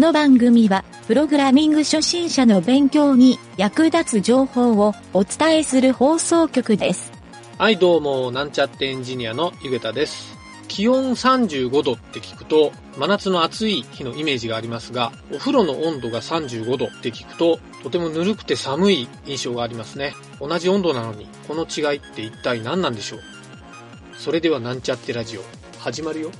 この番組は、プログラミング初心者の勉強に役立つ情報をお伝えする放送局です。はい、どうも、なんちゃってエンジニアのゆげたです。気温35度って聞くと、真夏の暑い日のイメージがありますが、お風呂の温度が35度って聞くと、とてもぬるくて寒い印象がありますね。同じ温度なのに、この違いって一体何なんでしょう？それではなんちゃってラジオ、始まるよ。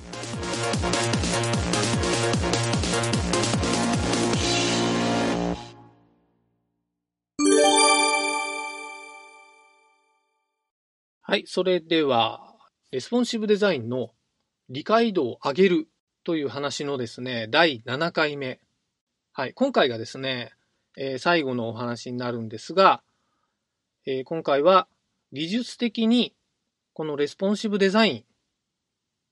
はい、それでは、レスポンシブデザインの理解度を上げるという話のですね、第7回目。はい、今回がですね、えー最後のお話になるんですが、えー今回は技術的にこのレスポンシブデザインっ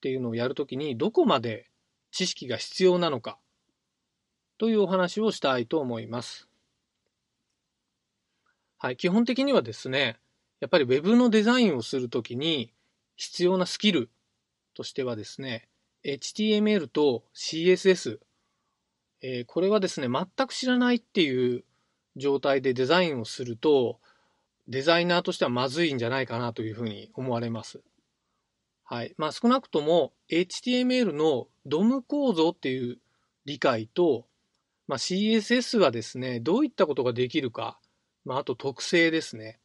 ていうのをやるときにどこまで知識が必要なのかというお話をしたいと思います。はい、基本的にはですね、やっぱり Web のデザインをするときに必要なスキルとしてはですね、HTML と CSS、えーこれはですね、全く知らないっていう状態でデザインをすると、デザイナーとしてはまずいんじゃないかなというふうに思われます。はい。まあ少なくとも HTML の DOM 構造っていう理解と、まあ、CSS はですね、どういったことができるか、まああと特性ですね。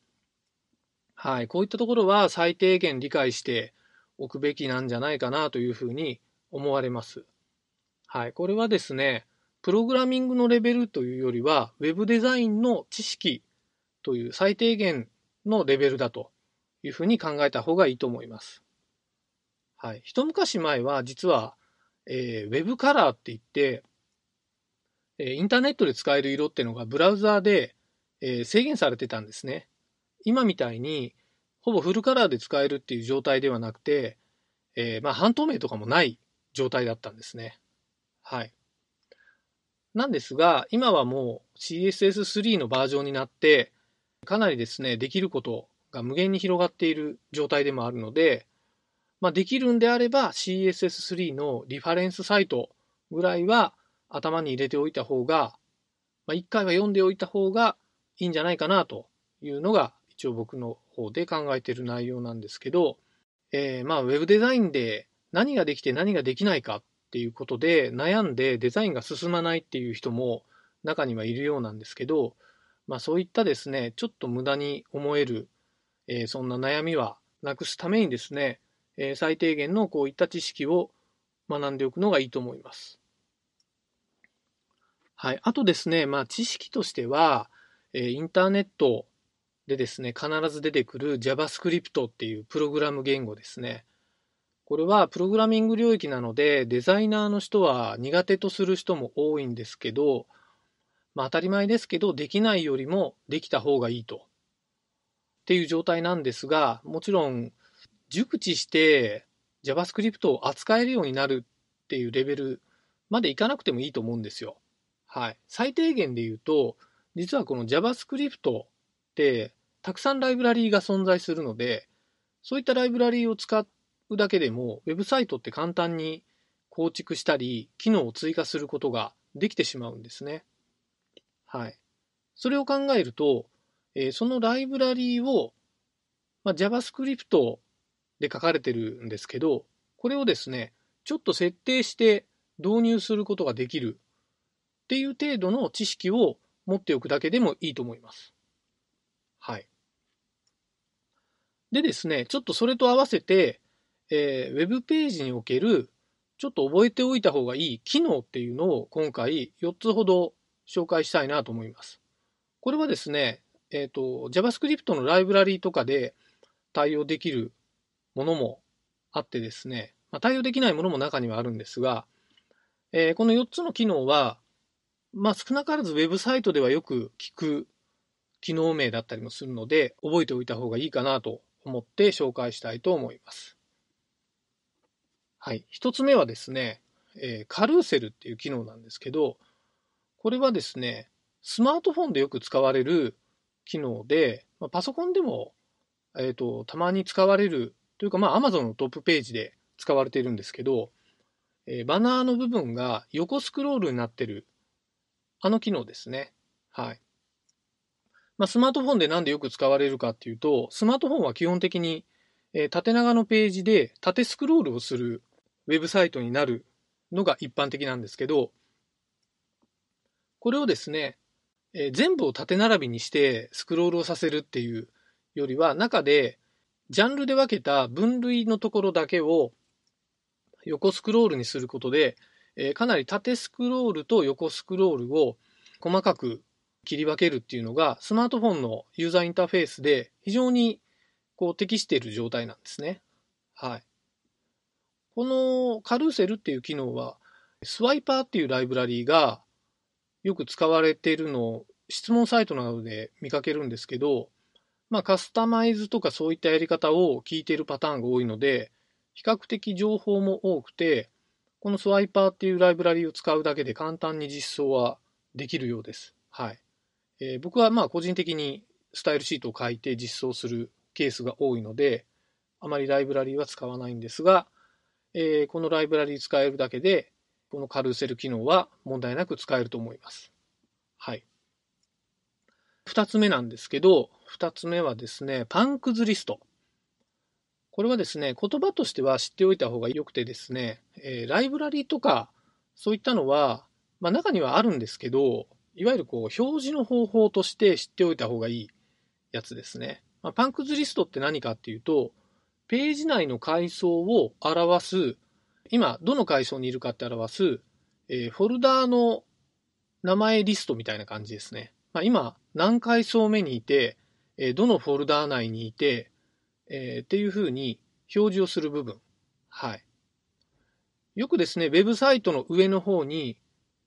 はい。こういったところは最低限理解しておくべきなんじゃないかなというふうに思われます。はい。これはですね、プログラミングのレベルというよりは、ウェブデザインの知識という最低限のレベルだというふうに考えた方がいいと思います。はい。一昔前は実は、えーウェブカラーって言って、えインターネットで使える色っていうのがブラウザーで、えー制限されてたんですね。今みたいに、ほぼフルカラーで使えるっていう状態ではなくて、えーまあ半透明とかもない状態だったんですね。はい。なんですが、今はもう CSS3 のバージョンになって、かなりですね、できることが無限に広がっている状態でもあるので、まあ、できるんであれば CSS3 のリファレンスサイトぐらいは頭に入れておいた方が、まあ、一回は読んでおいた方がいいんじゃないかなというのが一応僕の方で考えている内容なんですけど、えーまあウェブデザインで何ができて何ができないかっていうことで悩んでデザインが進まないっていう人も中にはいるようなんですけど、まあそういったですね、ちょっと無駄に思える、えーそんな悩みはなくすためにですね、えー最低限のこういった知識を学んでおくのがいいと思います。はい。あとですね、まあ知識としては、えーインターネットでですね、必ず出てくる JavaScript っていうプログラム言語ですね。これはプログラミング領域なので、デザイナーの人は苦手とする人も多いんですけど、まあ当たり前ですけど、できないよりもできた方がいいと。っていう状態なんですが、もちろん、熟知して JavaScript を扱えるようになるっていうレベルまでいかなくてもいいと思うんですよ。はい。最低限で言うと、実はこの JavaScript ってたくさんライブラリーが存在するので、そういったライブラリーを使うだけでも、ウェブサイトって簡単に構築したり、機能を追加することができてしまうんですね。はい。それを考えると、えーそのライブラリーを、まあ、JavaScript で書かれてるんですけど、これをですね、ちょっと設定して導入することができるっていう程度の知識を持っておくだけでもいいと思います。はい。でですね、ちょっとそれと合わせて、えーウェブページにおけるちょっと覚えておいた方がいい機能っていうのを今回4つほど紹介したいなと思います。これはですね、えっ、と、JavaScript のライブラリとかで対応できるものもあってですね、まあ、対応できないものも中にはあるんですが、えーこの4つの機能は、まあ、少なからずウェブサイトではよく聞く機能名だったりもするので、覚えておいた方がいいかなと思って紹介したいと思います。はい。一つ目はですね、えーカルーセルっていう機能なんですけど、これはですね、スマートフォンでよく使われる機能で、まあ、パソコンでも、えっ、と、たまに使われるというか、まあ、Amazon のトップページで使われているんですけど、えーバナーの部分が横スクロールになってるあの機能ですね。はい。まあ、スマートフォンでなんでよく使われるかっていうと、スマートフォンは基本的に、えー、縦長のページで縦スクロールをするウェブサイトになるのが一般的なんですけど、これをですね、えー、全部を縦並びにしてスクロールをさせるっていうよりは、中でジャンルで分けた分類のところだけを横スクロールにすることで、えー、かなり縦スクロールと横スクロールを細かく切り分けるっていうのが、スマートフォンのユーザーインターフェースで非常にこう適している状態なんですね。はい。このカルーセルっていう機能は、スワイパーっていうライブラリーがよく使われているのを質問サイトなどで見かけるんですけど、まあカスタマイズとかそういったやり方を聞いているパターンが多いので、比較的情報も多くて、このスワイパーっていうライブラリーを使うだけで簡単に実装はできるようです。はい。えー、僕はまあ個人的にスタイルシートを書いて実装するケースが多いので、あまりライブラリーは使わないんですが、えー、このライブラリー使えるだけで、このカルーセル機能は問題なく使えると思います。はい。二つ目なんですけど、二つ目はですね、パンクズリスト。これはですね、言葉としては知っておいた方がよくてですね、えー、ライブラリーとか、そういったのは、まあ中にはあるんですけど、いわゆるこう表示の方法として知っておいた方がいいやつですね。まあ、パンクズリストって何かっていうと、ページ内の階層を表す、今どの階層にいるかって表す、えー、フォルダーの名前リストみたいな感じですね。まあ、今何階層目にいて、えー、どのフォルダー内にいて、えー、っていうふうに表示をする部分。はい。よくですね、ウェブサイトの上の方に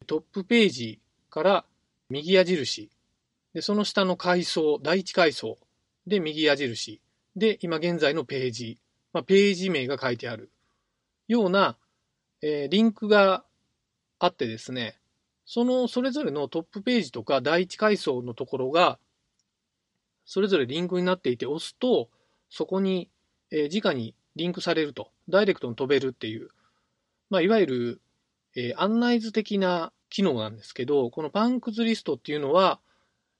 トップページから右矢印。で、その下の階層、第一階層。で、右矢印。で、今現在のページ。まあ、ページ名が書いてある。ような、えー、リンクがあってですね、そのそれぞれのトップページとか第一階層のところが、それぞれリンクになっていて押すと、そこに、えー、直にリンクされると、ダイレクトに飛べるっていう、まあ、いわゆる、えー、案内図的な機能なんですけど、このパンクズリストっていうのは、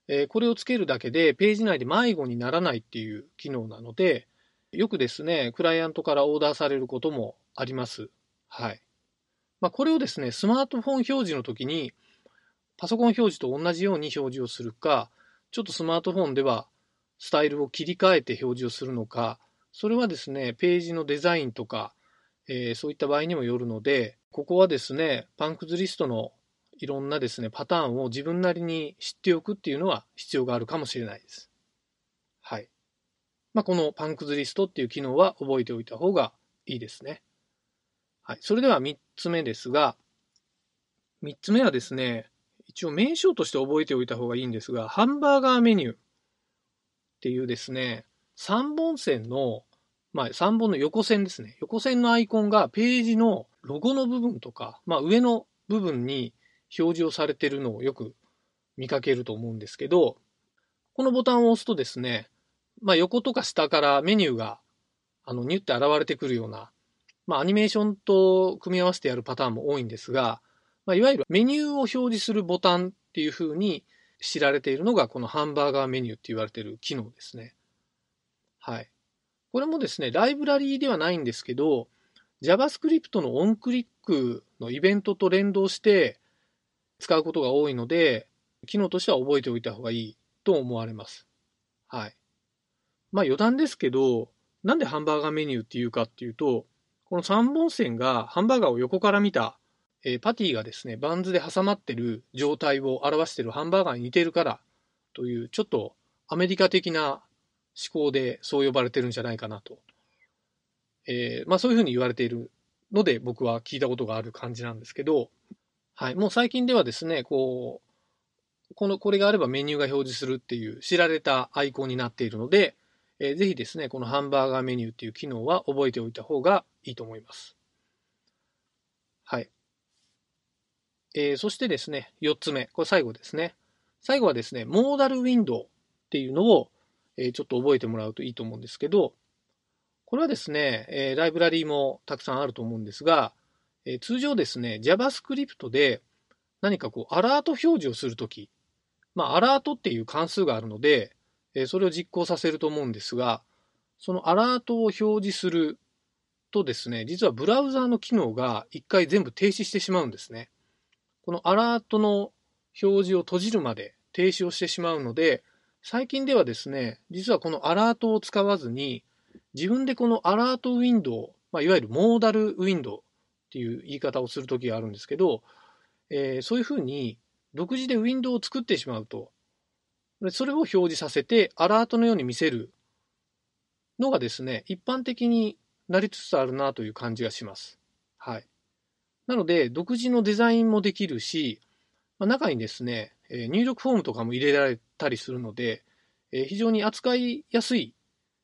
えー、これをつけるだけでページ内で迷子にならないっていう機能なので、よくですね、クライアントからオーダーされることもあります。はい。まあ、これをですね、スマートフォン表示の時に、パソコン表示と同じように表示をするか、ちょっとスマートフォンではスタイルを切り替えて表示をするのか、それはですね、ページのデザインとか、えー、そういった場合にもよるので、ここはですね、パンクズリストのいろんなですね、パターンを自分なりに知っておくっていうのは必要があるかもしれないです。はい。まあ、このパンクズリストっていう機能は覚えておいた方がいいですね。はい。それでは3つ目ですが、3つ目はですね、一応名称として覚えておいた方がいいんですが、ハンバーガーメニューっていうですね、3本線の、まあ3本の横線ですね。横線のアイコンがページのロゴの部分とか、まあ上の部分に表示をされているのをよく見かけると思うんですけど、このボタンを押すとですね、まあ、横とか下からメニューがあのニュって現れてくるような、まあ、アニメーションと組み合わせてやるパターンも多いんですが、まあ、いわゆるメニューを表示するボタンっていうふうに知られているのがこのハンバーガーメニューって言われている機能ですね。はい。これもですね、ライブラリーではないんですけど、JavaScript のオンクリックのイベントと連動して、使うことが多いので、機能としては覚えておいた方がいいと思われます。はい。まあ余談ですけど、なんでハンバーガーメニューっていうかっていうと、この3本線がハンバーガーを横から見た、えー、パティがですね、バンズで挟まってる状態を表しているハンバーガーに似てるからという、ちょっとアメリカ的な思考でそう呼ばれてるんじゃないかなと。えー、まあそういうふうに言われているので僕は聞いたことがある感じなんですけど、はい。もう最近ではですね、こう、この、これがあればメニューが表示するっていう知られたアイコンになっているので、えー、ぜひですね、このハンバーガーメニューっていう機能は覚えておいた方がいいと思います。はい。えー、そしてですね、4つ目。これ最後ですね。最後はですね、モーダルウィンドウっていうのを、えー、ちょっと覚えてもらうといいと思うんですけど、これはですね、えー、ライブラリーもたくさんあると思うんですが、え通常ですね、JavaScript で何かこう、アラート表示をするとき、まあ、アラートっていう関数があるので、えそれを実行させると思うんですが、そのアラートを表示するとですね、実はブラウザーの機能が一回全部停止してしまうんですね。このアラートの表示を閉じるまで停止をしてしまうので、最近ではですね、実はこのアラートを使わずに、自分でこのアラートウィンドウ、まあ、いわゆるモーダルウィンドウっていう言い方をするときがあるんですけど、えー、そういうふうに独自でウィンドウを作ってしまうと、それを表示させてアラートのように見せるのがですね、一般的になりつつあるなという感じがします。はい。なので、独自のデザインもできるし、まあ、中にですね、え入力フォームとかも入れられたりするので、え非常に扱いやすい、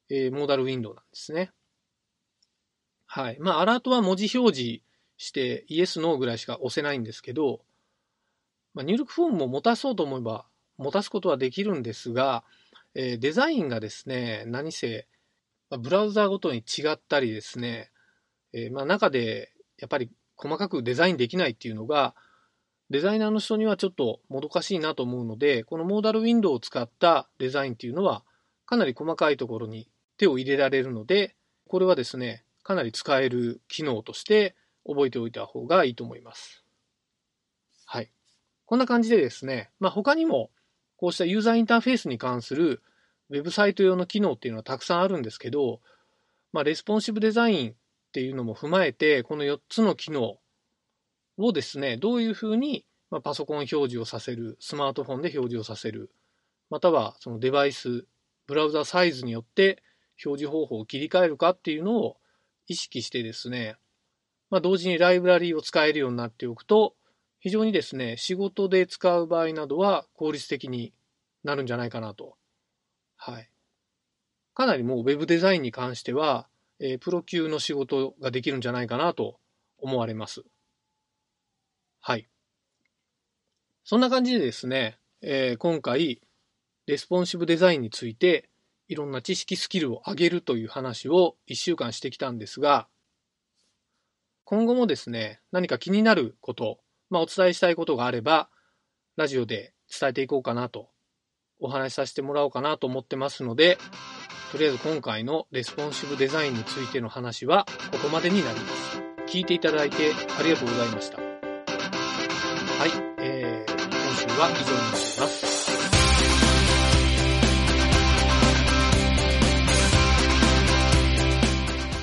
えモーダルウィンドウなんですね。はい。まあ、アラートは文字表示して、イエス、ノーぐらいしか押せないんですけど、まあ、入力フォームも持たそうと思えば、持たすことはできるんですが、えデザインがですね、何せ、まブラウザーごとに違ったりですね、えまあ、中でやっぱり細かくデザインできないっていうのが、デザイナーの人にはちょっともどかしいなと思うので、このモーダルウィンドウを使ったデザインっていうのは、かなり細かいところに手を入れられるので、これはですね、かなり使える機能として覚えておいた方がいいと思います。はい。こんな感じでですね、まあ、他にもこうしたユーザーインターフェースに関するウェブサイト用の機能っていうのはたくさんあるんですけど、まあ、レスポンシブデザインっていうのも踏まえて、この4つの機能をですね、どういうふうに、まパソコン表示をさせる、スマートフォンで表示をさせる、またはそのデバイス、ブラウザサイズによって表示方法を切り替えるかっていうのを意識してですね、まあ、同時にライブラリーを使えるようになっておくと、非常にですね、仕事で使う場合などは効率的になるんじゃないかなと。はい。かなりもう Web デザインに関しては、えー、プロ級の仕事ができるんじゃないかなと思われます。はい。そんな感じでですね、えー、今回、レスポンシブデザインについて、いろんな知識スキルを上げるという話を1週間してきたんですが、今後もですね、何か気になること、まあ、お伝えしたいことがあれば、ラジオで伝えていこうかなと、お話しさせてもらおうかなと思ってますので、とりあえず今回のレスポンシブデザインについての話はここまでになります。聞いていただいてありがとうございました。はい、えー、今週は以上になります。